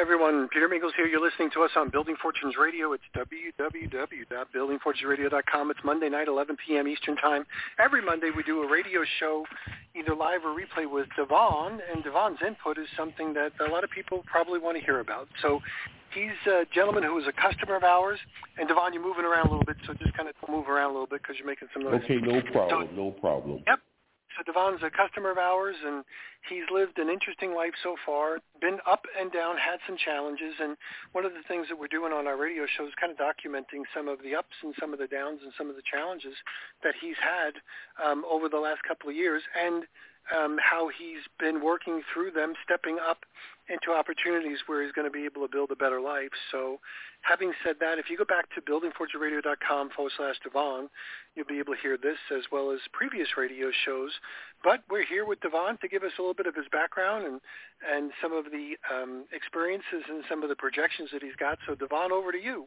Everyone. Peter Mingils here. You're listening to us on Building Fortunes Radio. It's www.buildingfortunesradio.com. It's Monday night, 11 p.m. Eastern Time. Every Monday we do a radio show, either live or replay with Devon, and Devon's input is something that a lot of people probably want to hear about. So he's a gentleman who is a customer of ours. And Devon, you're moving around a little bit, so just kind of move around a little bit because you're making some noise. Okay, no problem, so, no problem. Yep. Devon's a customer of ours, and he's lived an interesting life so far. Been up and down, had some challenges, and one of the things that we're doing on our radio show is kind of documenting some of the ups and some of the downs and some of the challenges that he's had um, over the last couple of years, and um, how he's been working through them, stepping up into opportunities where he's going to be able to build a better life. So having said that, if you go back to buildingfortunesradio.com forward slash Devon, you'll be able to hear this as well as previous radio shows. But we're here with Devon to give us a little bit of his background and, and some of the um, experiences and some of the projections that he's got. So Devon, over to you.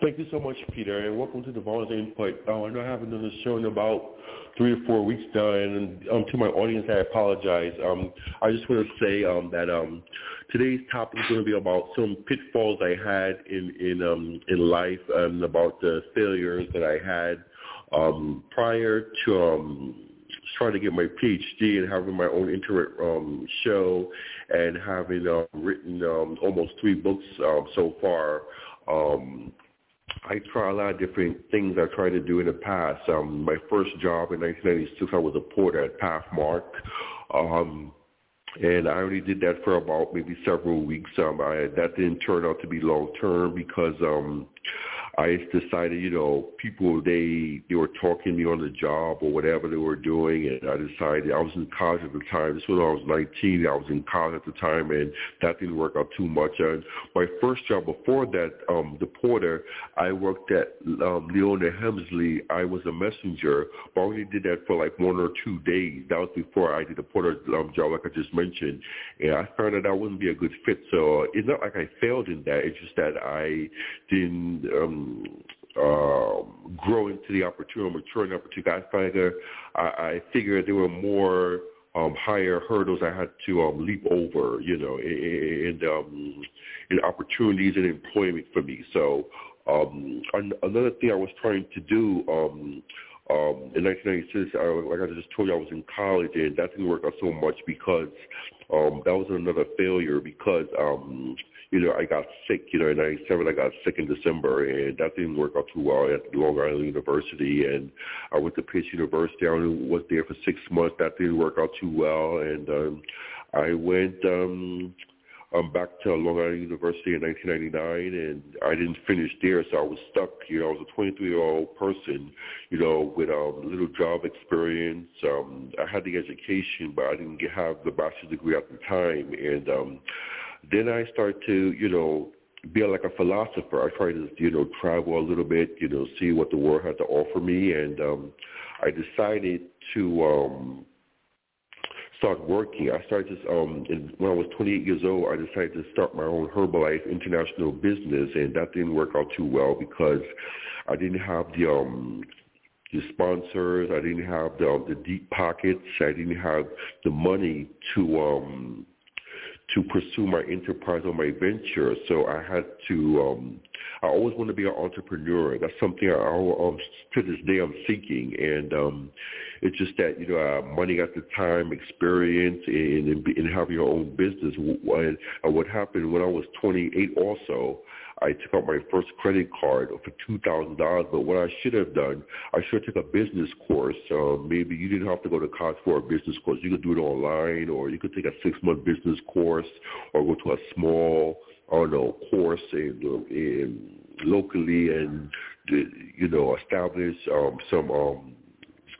Thank you so much, Peter, and welcome to Devon's Input. Oh, I know I haven't done this show in about three or four weeks now, and um, to my audience, I apologize. Um, I just want to say um, that um, today's topic is going to be about some pitfalls I had in in um, in life and about the failures that I had um, prior to trying to get my PhD and having my own internet um, show and having uh, written um, almost three books um, so far. Um, I try a lot of different things I tried to do in the past. Um, my first job in 1996, I was a porter at Pathmark. Um, and I only did that for about maybe several weeks. Um, I, that didn't turn out to be long term because um, I just decided, you know, people they they were talking to me on the job or whatever they were doing, and I decided I was in college at the time. This was when I was 19. I was in college at the time, and that didn't work out too much. And my first job before that, um, the porter, I worked at um, Leona Helmsley. I was a messenger, but I only did that for like one or two days. That was before I did the porter um, job, like I just mentioned, and I found that I wouldn't be a good fit. So it's not like I failed in that. It's just that I didn't. Um, uh, grow into the opportunity, mature opportunity. I figured, I, I figured there were more um, higher hurdles I had to um, leap over, you know, and um, in opportunities and employment for me. So um, an- another thing I was trying to do um, um, in 1996, I, like I just told you, I was in college, and that didn't work out so much because um, that was another failure because um, you know, I got sick, you know, in 97, I got sick in December, and that didn't work out too well at Long Island University. And I went to Pace University. I was there for six months. That didn't work out too well. And um, I went um, um, back to Long Island University in 1999, and I didn't finish there, so I was stuck. You know, I was a 23-year-old person, you know, with um, little job experience. Um, I had the education, but I didn't have the bachelor's degree at the time, and um, then I start to, you know, be like a philosopher. I try to, you know, travel a little bit, you know, see what the world had to offer me, and um, I decided to um, start working. I started to, um, when I was 28 years old, I decided to start my own Herbalife international business, and that didn't work out too well because I didn't have the um, the sponsors. I didn't have the the deep pockets. I didn't have the money to um to pursue my enterprise or my venture. So I had to. Um, I always want to be an entrepreneur. That's something I, um, to this day I'm seeking, and um, it's just that you know uh, money at the time, experience, and, and and having your own business. And what happened when I was 28, also. I took out my first credit card for two thousand dollars. But what I should have done, I should have took a business course. Uh, maybe you didn't have to go to college for a business course. You could do it online, or you could take a six month business course, or go to a small, I don't know, course in, in locally and you know establish um, some um,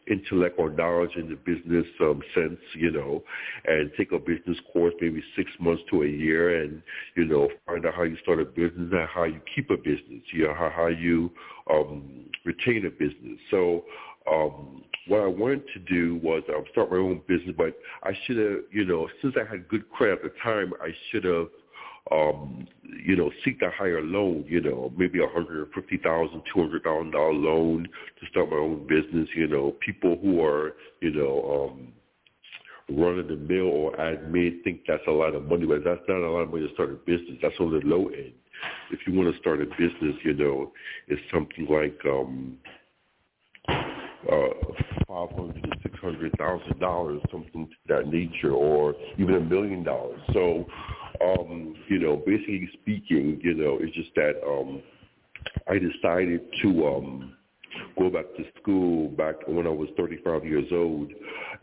intellect or knowledge in the business um, sense, you know, and take a business course maybe six months to a year, and you know, find out how you start a business and how you keep a business, you know, how how you um, retain a business. So um, what I wanted to do was um, start my own business, but I should have, you know, since I had good credit at the time, I should have, um, you know, seek a higher loan, you know, maybe a hundred fifty thousand, two hundred thousand dollar loan to start my own business. You know, people who are, you know, um, run of the mill or admin think that's a lot of money, but that's not a lot of money to start a business. That's on the low end. If you want to start a business, you know, it's something like um uh, five hundred to six hundred thousand dollars, something to that nature, or even a million dollars. So, um, you know, basically speaking, you know, it's just that um, I decided to um, go back to school back when I was 35 years old,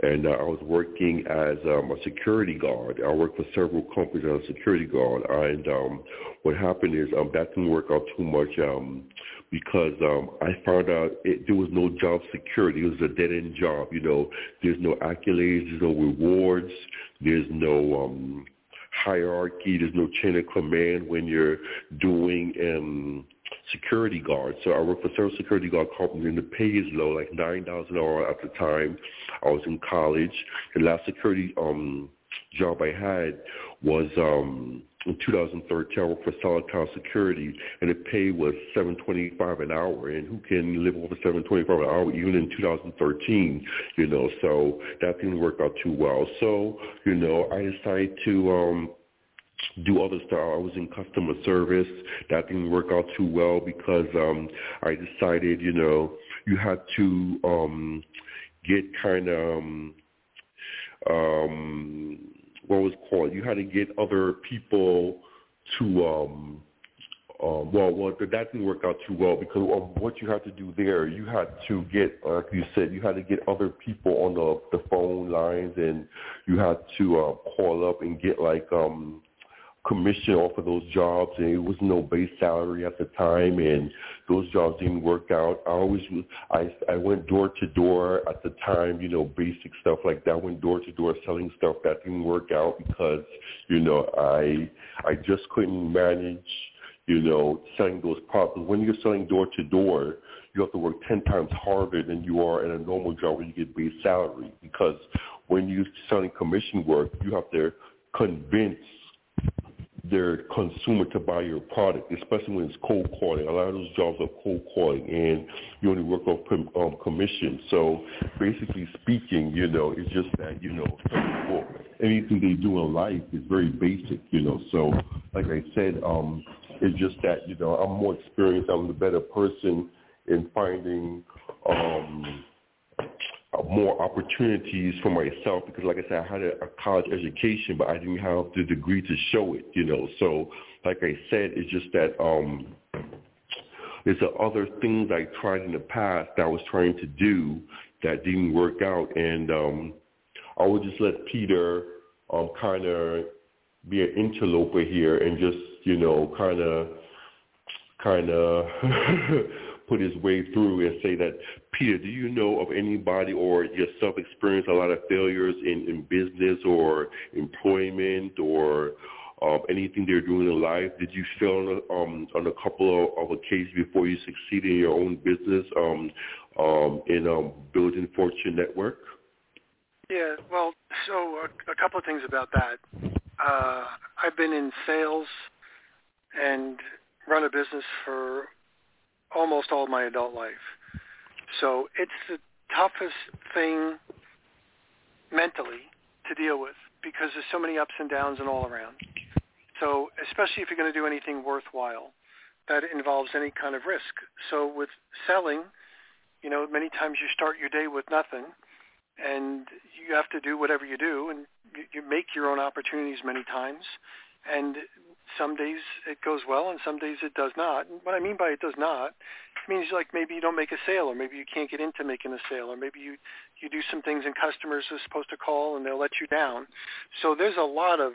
and uh, I was working as um, a security guard. I worked for several companies as a security guard, and um, what happened is um, that didn't work out too much. Um, because um, I found out it, there was no job security. It was a dead end job. You know, there's no accolades, there's no rewards, there's no um, hierarchy, there's no chain of command when you're doing um, security guard. So I worked for several security guard companies, and the pay is low, like nine dollars an hour at the time. I was in college. The last security um, job I had was um, in 2013, I worked for Solid Town Security, and the pay was 725 an hour. And who can live over 725 an hour even in 2013? You know, so that didn't work out too well. So, you know, I decided to um, do other stuff. I was in customer service. That didn't work out too well because um, I decided, you know, you had to um, get kind of um, um, what was called. You had to get other people to um, um, well, well, that didn't work out too well because um, what you had to do there, you had to get, like you said, you had to get other people on the the phone lines, and you had to uh, call up and get like um, commission off of those jobs, and it was no base salary at the time, and those jobs didn't work out. I always I I went door to door at the time, you know, basic stuff like that. I went door to door selling stuff that didn't work out because you know I I just couldn't manage you know selling those products. When you're selling door to door, you have to work ten times harder than you are in a normal job where you get base salary because when you're selling commission work, you have to convince their consumer to buy your product, especially when it's cold calling. A lot of those jobs are cold calling, and you only work off um, commission. So basically speaking, you know, it's just that you know, anything they do in life is very basic, you know. So like I said, um, it's just that you know I'm more experienced. I'm the better person in finding. Um, more opportunities for myself because, like I said, I had a, a college education, but I didn't have the degree to show it, you know. So, like I said, it's just that um, there's other things I tried in the past that I was trying to do that didn't work out, and um, I would just let Peter um, kind of be an interloper here and just, you know, kind of, kind of. put his way through and say that, Peter, do you know of anybody or yourself experience a lot of failures in, in business or employment or um, anything they're doing in life? Did you fail on a, um, on a couple of, of occasions before you succeeded in your own business um, um, in um, building Fortune Network? Yeah, well, so a, a couple of things about that. Uh, I've been in sales and run a business for almost all my adult life. So it's the toughest thing mentally to deal with because there's so many ups and downs and all around. So especially if you're going to do anything worthwhile that involves any kind of risk. So with selling, you know, many times you start your day with nothing and you have to do whatever you do and you, make your own opportunities many times and some days it goes well and some days it does not. And what I mean by it does not, means like maybe you don't make a sale or maybe you can't get into making a sale or maybe you, you do some things and customers are supposed to call and they'll let you down. So there's a lot of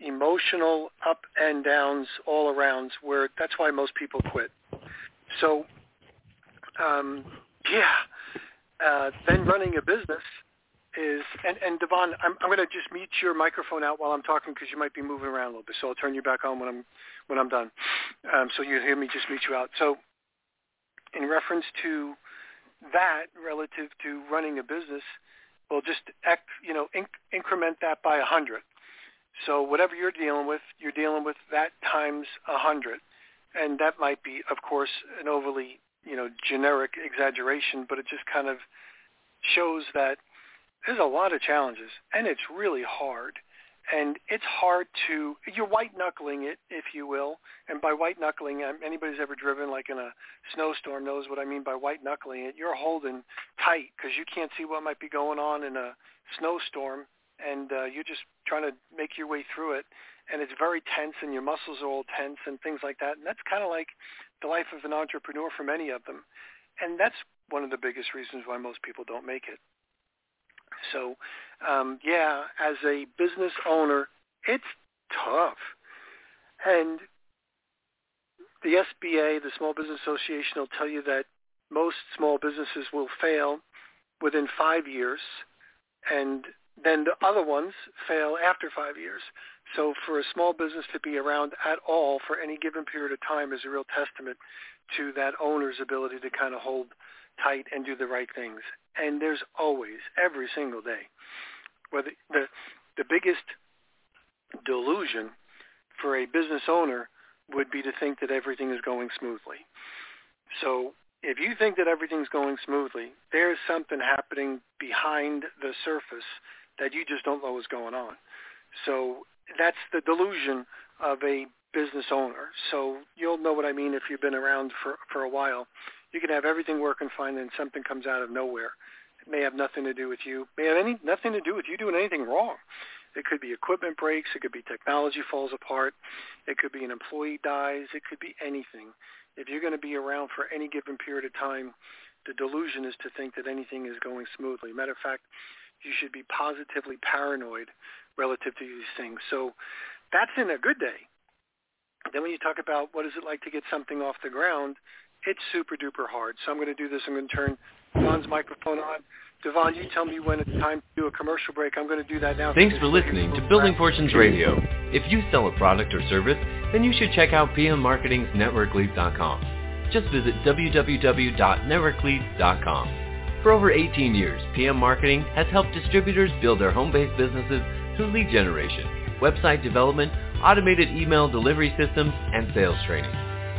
emotional up and downs all around where that's why most people quit. So um, yeah, uh, then running a business is, and, and Devon, I'm, I'm going to just mute your microphone out while I'm talking because you might be moving around a little bit. So I'll turn you back on when I'm when I'm done. Um, so you hear me just mute you out. So in reference to that relative to running a business, well, just you know inc- increment that by a hundred. So whatever you're dealing with, you're dealing with that times a hundred, and that might be, of course, an overly you know generic exaggeration, but it just kind of shows that there's a lot of challenges, and it's really hard. And it's hard to you're white knuckling it, if you will. And by white knuckling, um, anybody's ever driven like in a snowstorm knows what I mean by white knuckling it. You're holding tight because you can't see what might be going on in a snowstorm, and uh, you're just trying to make your way through it. And it's very tense, and your muscles are all tense, and things like that. And that's kind of like the life of an entrepreneur for many of them. And that's one of the biggest reasons why most people don't make it. So, um, yeah, as a business owner, it's tough. And the SBA, the Small Business Association, will tell you that most small businesses will fail within five years, and then the other ones fail after five years. So for a small business to be around at all for any given period of time is a real testament to that owner's ability to kind of hold tight and do the right things. And there's always, every single day, whether the the biggest delusion for a business owner would be to think that everything is going smoothly. So if you think that everything's going smoothly, there's something happening behind the surface that you just don't know is going on. So that's the delusion of a business owner. So you'll know what I mean if you've been around for, for a while. You can have everything working fine and something comes out of nowhere. It may have nothing to do with you. May have any nothing to do with you doing anything wrong. It could be equipment breaks. It could be technology falls apart. It could be an employee dies. It could be anything. If you're going to be around for any given period of time, the delusion is to think that anything is going smoothly. Matter of fact, you should be positively paranoid relative to these things. So that's in a good day. Then when you talk about what is it like to get something off the ground, it's super duper hard. So I'm going to do this. I'm going to turn Devon's microphone on. Devon, you tell me when it's time to do a commercial break. I'm going to do that now. Thanks for listening to Building Fortunes Radio. If you sell a product or service, then you should check out PM Marketing's. Just visit www.networkleads.com. For over 18 years, PM Marketing has helped distributors build their home-based businesses through lead generation, website development, automated email delivery systems, and sales training.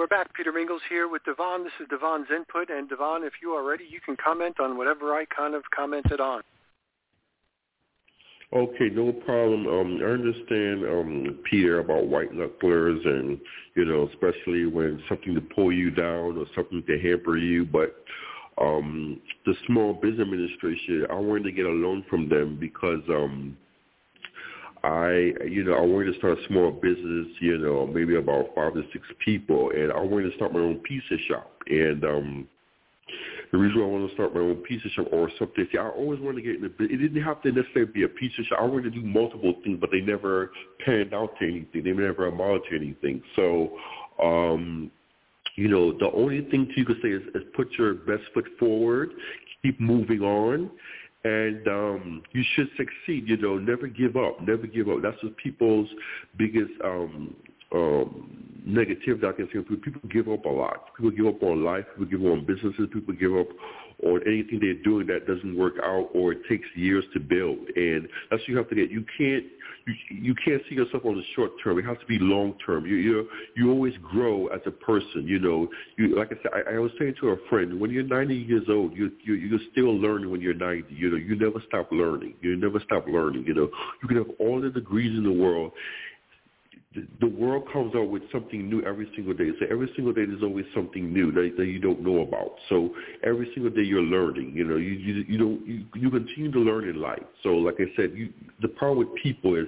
We're back. Peter Mingils here with Devon. This is Devon's Input. And Devon, if you are ready, you can comment on whatever I kind of commented on. Okay, no problem. Um, I understand, um, Peter, about white knucklers and, you know, especially when something to pull you down or something to hamper you. But um, the Small Business Administration, I wanted to get a loan from them because um, – I, you know, I wanted to start a small business, you know, maybe about five to six people, and I wanted to start my own pizza shop. And um, the reason I wanted to start my own pizza shop or something, see, I always wanted to get in the. It didn't have to necessarily be a pizza shop. I wanted to do multiple things, but they never panned out to anything. They never amounted to anything. So, um, you know, the only thing you could say is, is put your best foot forward, keep moving on, and um, you should succeed. You know, never give up. Never give up. That's what people's biggest um, um, negativity I can say. People give up a lot. People give up on life. People give up on businesses. People give up on anything they're doing that doesn't work out or it takes years to build. And that's what you have to get. You can't you you can't see yourself on the short term. It has to be long term. You you you always grow as a person. You know, you like I said. I, I was saying to a friend, when you're 90 years old, you you you're still learning. When you're 90, you know, you never stop learning. You never stop learning. You know, you can have all the degrees in the world the world comes out with something new every single day. So every single day there's always something new that, that you don't know about. So every single day you're learning. You know, you you, you don't you, you continue to learn in life. So like I said, you, the problem with people is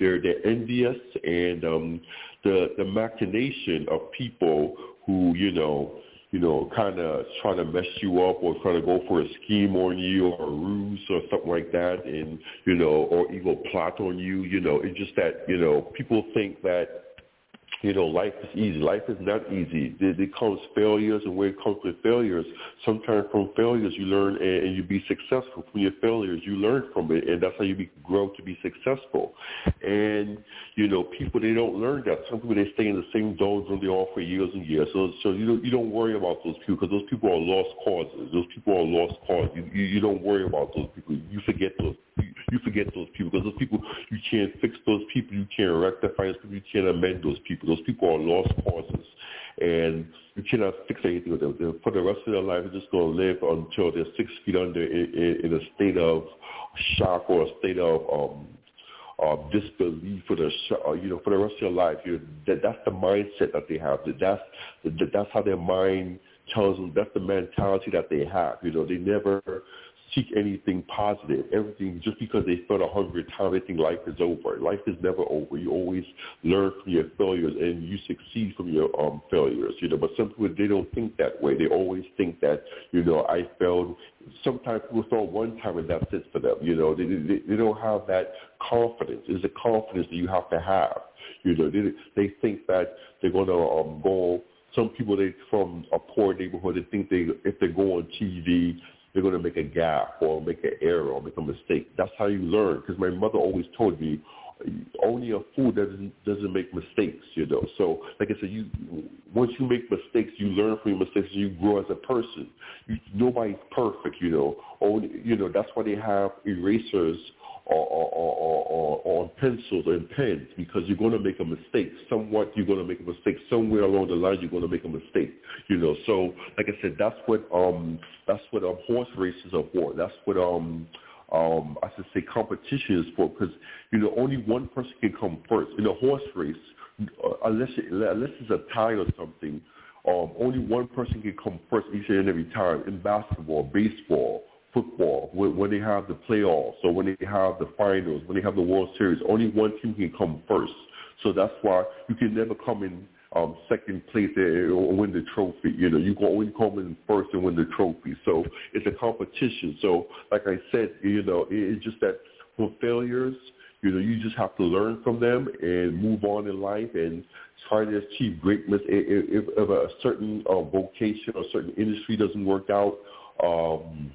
they're they're envious and um, the the machination of people who you know you know, kind of trying to mess you up or trying to go for a scheme on you or a ruse or something like that, and you know, or evil plot on you. You know, it's just that you know people think that you know, life is easy. Life is not easy. It, comes failures, and where it comes with failures, sometimes from failures you learn and, and you be successful. From your failures, you learn from it, and that's how you be, grow to be successful. And you know, people they don't learn that. Some people they stay in the same doldrums they are for years and years. So, so you don't you don't worry about those people because those people are lost causes. Those people are lost causes. You, you you don't worry about those people. You forget those you forget those people because those people you can't fix those people, you can't rectify those people, you can't amend those people. Those people are lost causes, and you cannot fix anything with them. For the rest of their life, they're just going to live until they're six feet under in, in, in a state of shock or a state of um, uh, disbelief for the uh, you know for the rest of their life. You that that's the mindset that they have. That that's that, that's how their mind tells them. That's the mentality that they have. You know, they never seek anything positive. Everything just because they felt a hundred times, they think life is over. Life is never over. You always learn from your failures and you succeed from your um failures. You know, but some people they don't think that way. They always think that you know I failed. Sometimes people fail one time and that's it for them. You know, they they, they don't have that confidence. It's a confidence that you have to have. You know, they they think that they're gonna um go some people they from a poor neighborhood they think they if they go on TV you're going to make a gap or make an error or make a mistake. That's how you learn. Because my mother always told me, only a fool doesn't doesn't make mistakes, you know. So, like I said, you once you make mistakes, you learn from your mistakes, you grow as a person. You, nobody's perfect, you know. Only, you know that's why they have erasers or, or, or, or, or pencils and pens because you're going to make a mistake. Somewhat you're going to make a mistake. Somewhere along the line you're going to make a mistake. You know, so like I said, that's what um that's what um, horse races are for. That's what um um I should say competition is for because you know only one person can come first in a horse race uh, unless it, unless it's a tie or something. Um, only one person can come first each and every time in basketball, baseball, football, when they have the playoffs or when they have the finals, when they have the World Series, only one team can come first. So that's why you can never come in um, second place or win the trophy. You know, you can only come in first and win the trophy. So it's a competition. So like I said, you know, it's just that for failures, you know, you just have to learn from them and move on in life and try to achieve greatness. If, if a certain uh, vocation or certain industry doesn't work out, um,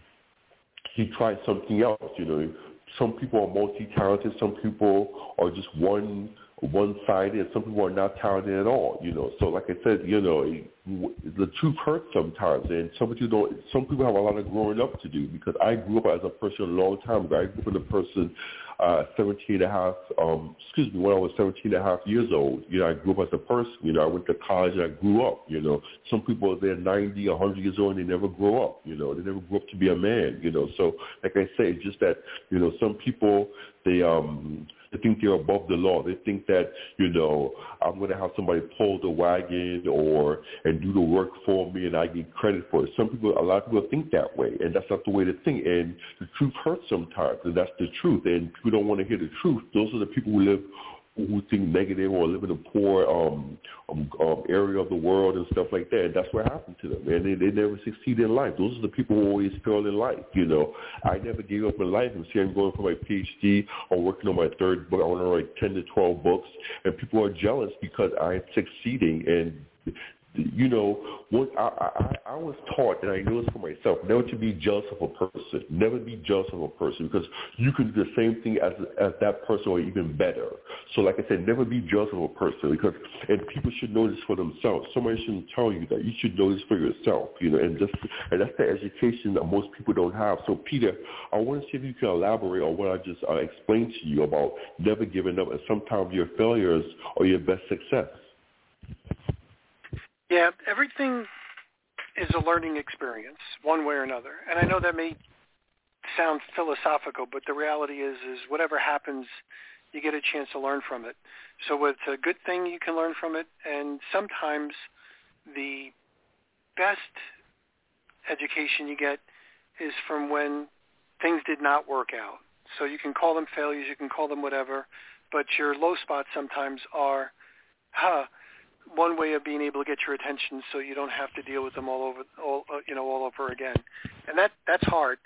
he tried something else. You know, some people are multi-talented, some people are just one one-sided, some people are not talented at all. You know, so like I said, you know, the truth hurts sometimes, and some people don't. Some people have a lot of growing up to do because I grew up as a person a long time ago. I grew up as a person uh, 17 and a half, um, excuse me, when I was 17 and a half years old, you know, I grew up as a person. You know, I went to college and I grew up. You know, some people they're there 90, 100 years old and they never grow up. You know, they never grew up to be a man. You know, so like I say, it's just that you know some people they um they think they're above the law. They think that, you know, I'm going to have somebody pull the wagon or and do the work for me and I get credit for it. Some people, a lot of people think that way, and that's not the way to think. And the truth hurts sometimes, and that's the truth. And people don't want to hear the truth. Those are the people who live who think negative or live in a poor um, um, um, area of the world and stuff like that. That's what happened to them, and they, they never succeed in life. Those are the people who always fail in life. You know, I never gave up in life, and see, I'm going for my PhD or working on my third book. I want to write ten to twelve books, and people are jealous because I'm succeeding and you know, what I, I, I was taught, and I know this for myself, never to be jealous of a person. Never be jealous of a person because you can do the same thing as as that person or even better. So, like I said, never be jealous of a person because, and people should know this for themselves. Somebody shouldn't tell you that. You should know this for yourself. You know, and just and that's the education that most people don't have. So, Peter, I want to see if you can elaborate on what I just uh, explained to you about never giving up, and sometimes your failures are your best success. Yeah, everything is a learning experience, one way or another. And I know that may sound philosophical, but the reality is, is whatever happens you get a chance to learn from it. So it's a good thing you can learn from it, and sometimes the best education you get is from when things did not work out. So you can call them failures, you can call them whatever, but your low spots sometimes are, huh, one way of being able to get your attention so you don't have to deal with them all over all uh, you know all over again. And that that's hard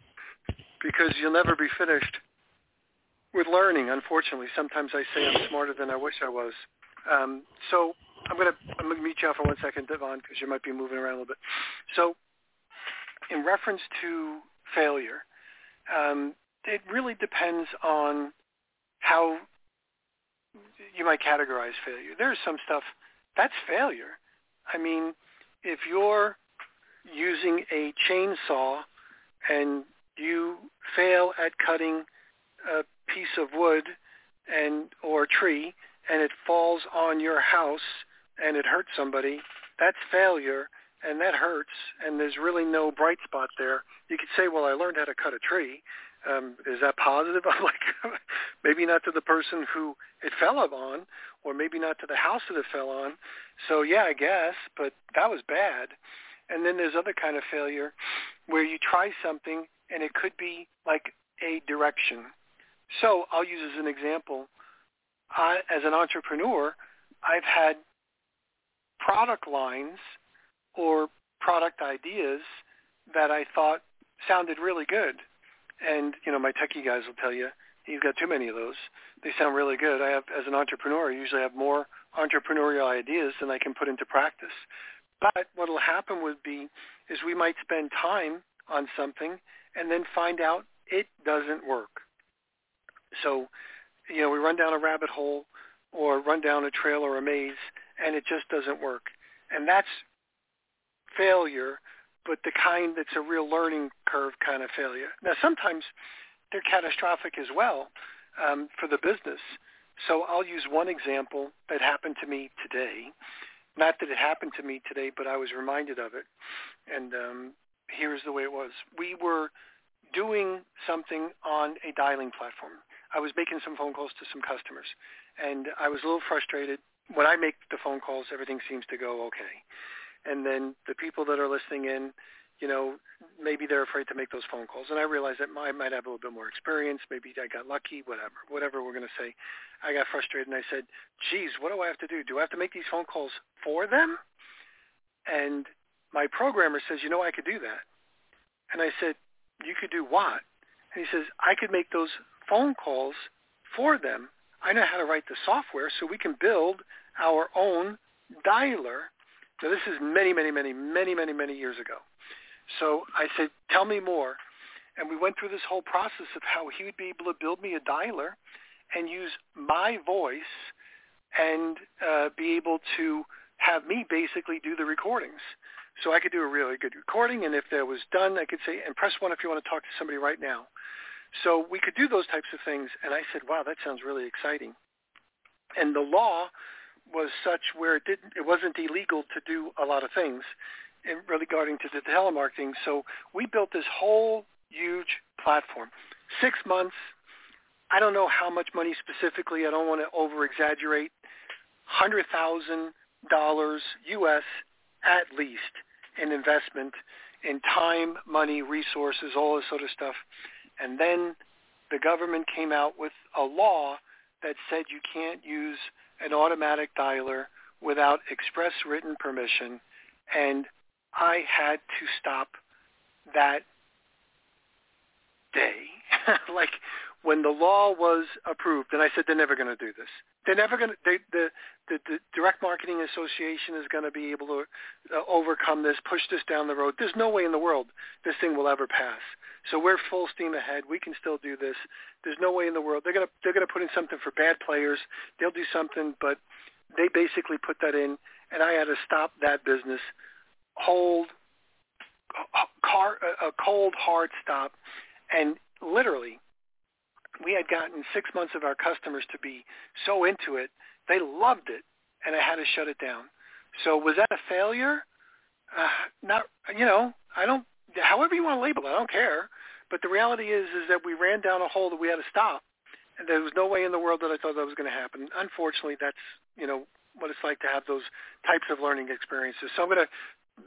because you'll never be finished with learning unfortunately. Sometimes i say i'm smarter than i wish i was. Um, so i'm going to i'm going to meet you out for one second devon because you might be moving around a little bit. So in reference to failure um, it really depends on how you might categorize failure. There's some stuff that's failure. I mean, if you're using a chainsaw and you fail at cutting a piece of wood and or tree and it falls on your house and it hurts somebody, that's failure and that hurts and there's really no bright spot there. You could say, well, I learned how to cut a tree. Um, is that positive? I'm like, maybe not to the person who it fell on, or maybe not to the house that it fell on. So yeah, I guess, but that was bad. And then there's other kind of failure where you try something and it could be like a direction. So I'll use as an example, I, as an entrepreneur, I've had product lines or product ideas that I thought sounded really good and you know, my techie guys will tell you he's got too many of those. They sound really good. I have, as an entrepreneur, I usually have more entrepreneurial ideas than I can put into practice. But what will happen would be is we might spend time on something and then find out it doesn't work. So, you know, we run down a rabbit hole or run down a trail or a maze and it just doesn't work. And that's failure but the kind that's a real learning curve kind of failure. Now, sometimes they're catastrophic as well um, for the business. So I'll use one example that happened to me today. Not that it happened to me today, but I was reminded of it. And um, here's the way it was. We were doing something on a dialing platform. I was making some phone calls to some customers, and I was a little frustrated. When I make the phone calls, everything seems to go okay and then the people that are listening in, you know, maybe they're afraid to make those phone calls. And I realize that I might have a little bit more experience. Maybe I got lucky, whatever, whatever we're going to say. I got frustrated and I said, geez, what do I have to do? Do I have to make these phone calls for them? And my programmer says, you know, I could do that. And I said, you could do what? And he says, I could make those phone calls for them. I know how to write the software so we can build our own dialer now this is many, many, many, many, many, many years ago. So I said, tell me more. And we went through this whole process of how he would be able to build me a dialer and use my voice and uh, be able to have me basically do the recordings. So I could do a really good recording, and if that was done, I could say, and press one if you want to talk to somebody right now. So we could do those types of things, and I said, wow, that sounds really exciting. And the law was such where it didn't it wasn't illegal to do a lot of things in regarding to the telemarketing. So we built this whole huge platform. Six months. I don't know how much money specifically. I don't want to over exaggerate. Hundred thousand dollars U.S. at least in investment in time, money, resources, all this sort of stuff. And then the government came out with a law that said you can't use an automatic dialer without express written permission, and I had to stop that day. like when the law was approved, and I said they're never going to do this. They're never going to. They, the, the the Direct Marketing Association is going to be able to uh, overcome this, push this down the road. There's no way in the world this thing will ever pass. So we're full steam ahead. We can still do this. There's no way in the world they're going to they're going to put in something for bad players. They'll do something, but they basically put that in, and I had to stop that business. Hold car, a cold hard stop, and literally we had gotten six months of our customers to be so into it, they loved it, and I had to shut it down. So was that a failure? Uh, not, you know, I don't. However you want to label it, I don't care. But the reality is, is that we ran down a hole that we had to stop, and there was no way in the world that I thought that was going to happen. Unfortunately, that's you know what it's like to have those types of learning experiences. So I'm going to,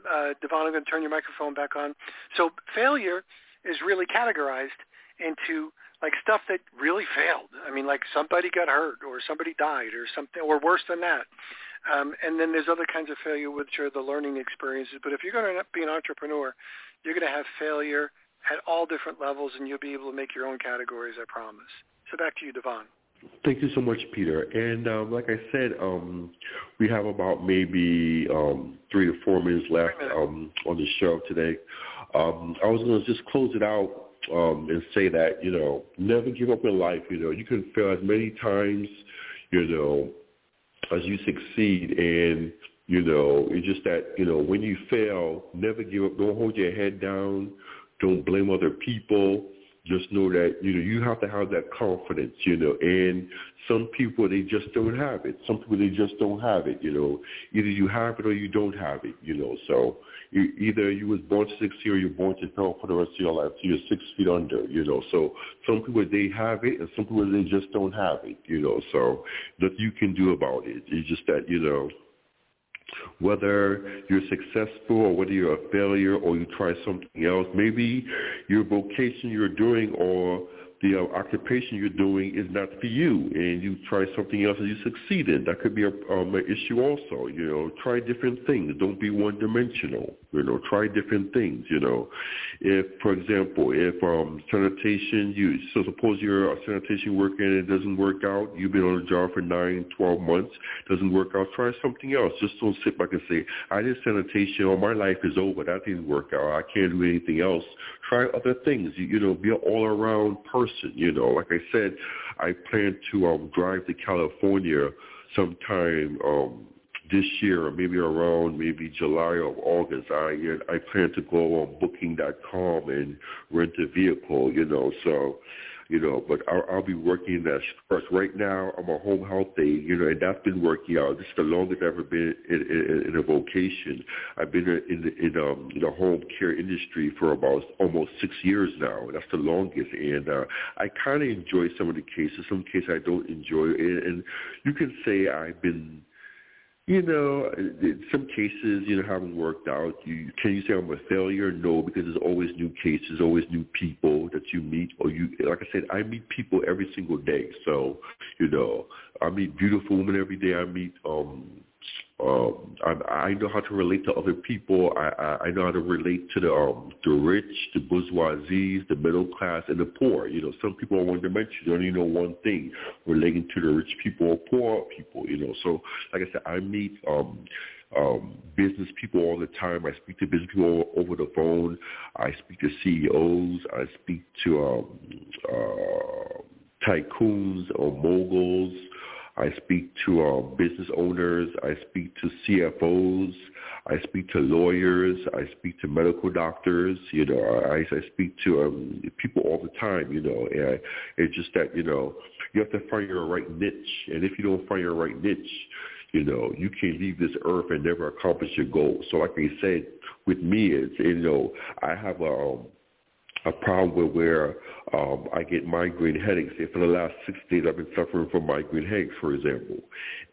uh, Devon, I'm going to turn your microphone back on. So failure is really categorized into like stuff that really failed. I mean, like somebody got hurt or somebody died or something, or worse than that. Um, and then there's other kinds of failure, which are the learning experiences. But if you're going to be an entrepreneur, you're going to have failure at all different levels, and you'll be able to make your own categories, I promise. So back to you, Devon. Thank you so much, Peter. And um, like I said, um, we have about maybe um, three to four minutes left um, on the show today. Um, I was going to just close it out um, and say that you know never give up in life. You know you can fail as many times, you know, as you succeed, and you know it's just that you know when you fail, never give up. Don't hold your head down. Don't blame other people just know that you know you have to have that confidence you know and some people they just don't have it. Some people they just don't have it you know. Either you have it or you don't have it you know. So you, either you was born to succeed or you're born to fail for the rest of your life so you're six feet under you know. So some people they have it and some people they just don't have it you know. So nothing you can do about it. It's just that you know whether you're successful or whether you're a failure or you try something else. Maybe your vocation you're doing or the uh, occupation you're doing is not for you and you try something else and you succeed in. That could be a, um, an issue also. You know, try different things. Don't be one-dimensional. You know, try different things. You know, if, for example, if um, sanitation, you so suppose you're a sanitation worker and it doesn't work out. You've been on a job for nine, twelve months, doesn't work out. Try something else. Just don't sit back and say, I did sanitation. Oh, my life is over. That didn't work out. I can't do anything else. Try other things. You, you know, be an all-around person person. You know, like I said, I plan to um, drive to California sometime um, this year, or maybe around maybe July or August. I I plan to go on Booking.com and rent a vehicle. You know, so you know, but I'll, I'll be working that first. Right now, I'm a home health aide, you know, and that's been working out. This is the longest I've ever been in, in, in a vocation. I've been in the, in, um, in the home care industry for about almost six years now, that's the longest. And uh, I kind of enjoy some of the cases. Some cases I don't enjoy, and, and you can say I've been you know, in some cases, you know, haven't worked out. You, can you say I'm a failure? No, because there's always new cases, always new people that you meet. Or you, like I said, I meet people every single day. So, you know, I meet beautiful women every day. I meet um um, I, I know how to relate to other people. I, I, I know how to relate to the um, the rich, the bourgeoisies, the middle class, and the poor. You know, some people are one dimension. They only know one thing, relating to the rich people or poor people. You know, so like I said, I meet um, um, business people all the time. I speak to business people over the phone. I speak to CEOs. I speak to um, uh, tycoons or moguls. I speak to uh, business owners. I speak to CFOs. I speak to lawyers. I speak to medical doctors. You know, I, I speak to um, people all the time. You know, and I, it's just that you know you have to find your right niche, and if you don't find your right niche, you know, you can leave this earth and never accomplish your goal. So, like I said, with me, it's you know, I have a um, a problem with where um, I get migraine headaches. And for the last six days, I've been suffering from migraine headaches, for example.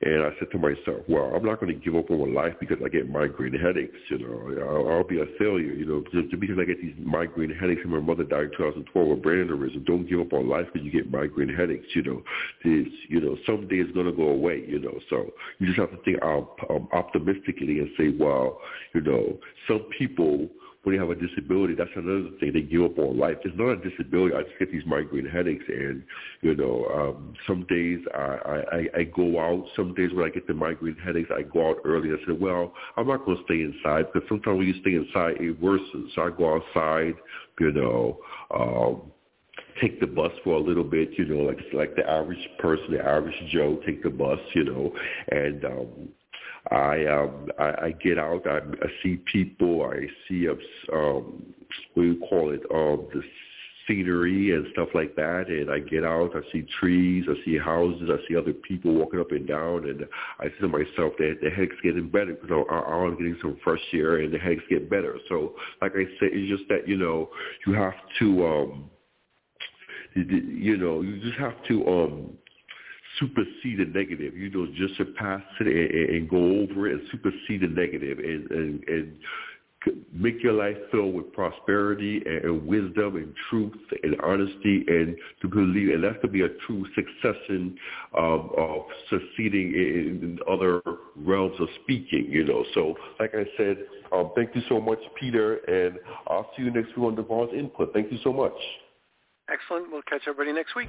And I said to myself, well, I'm not going to give up on life because I get migraine headaches. You know, I'll, I'll be a failure. You know, just because I get these migraine headaches and my mother died in 2012 with brain aneurysm. Don't give up on life because you get migraine headaches. You know, it's, you know, someday it's going to go away. You know, so you just have to think um, um, optimistically and say, well, you know, some people when you have a disability, that's another thing. They give up on life. It's not a disability. I just get these migraine headaches, and you know, um, some days I, I I go out. Some days when I get the migraine headaches, I go out early. I say, well, I'm not going to stay inside because sometimes when you stay inside, it worsens. So I go outside. You know. Um, take the bus for a little bit, you know, like like the average person, the average Joe, take the bus, you know, and um, I um I, I get out, I, I see people, I see um what do you call it, um the scenery and stuff like that and I get out, I see trees, I see houses, I see other people walking up and down and I say to myself that the headache's getting better because I, I'm getting some fresh air and the headaches get better. So like I said, it's just that, you know, you have to um you know, you just have to um supersede the negative. You know, just surpass it and, and go over it and supersede the negative and and, and make your life filled with prosperity and, and, wisdom and truth and honesty and to believe. And that's to be a true succession um, of succeeding in, in, other realms of speaking you know. So like i said um, thank you so much peter and i'll see you next week on devon's input. Thank you so much. Excellent. We'll catch everybody next week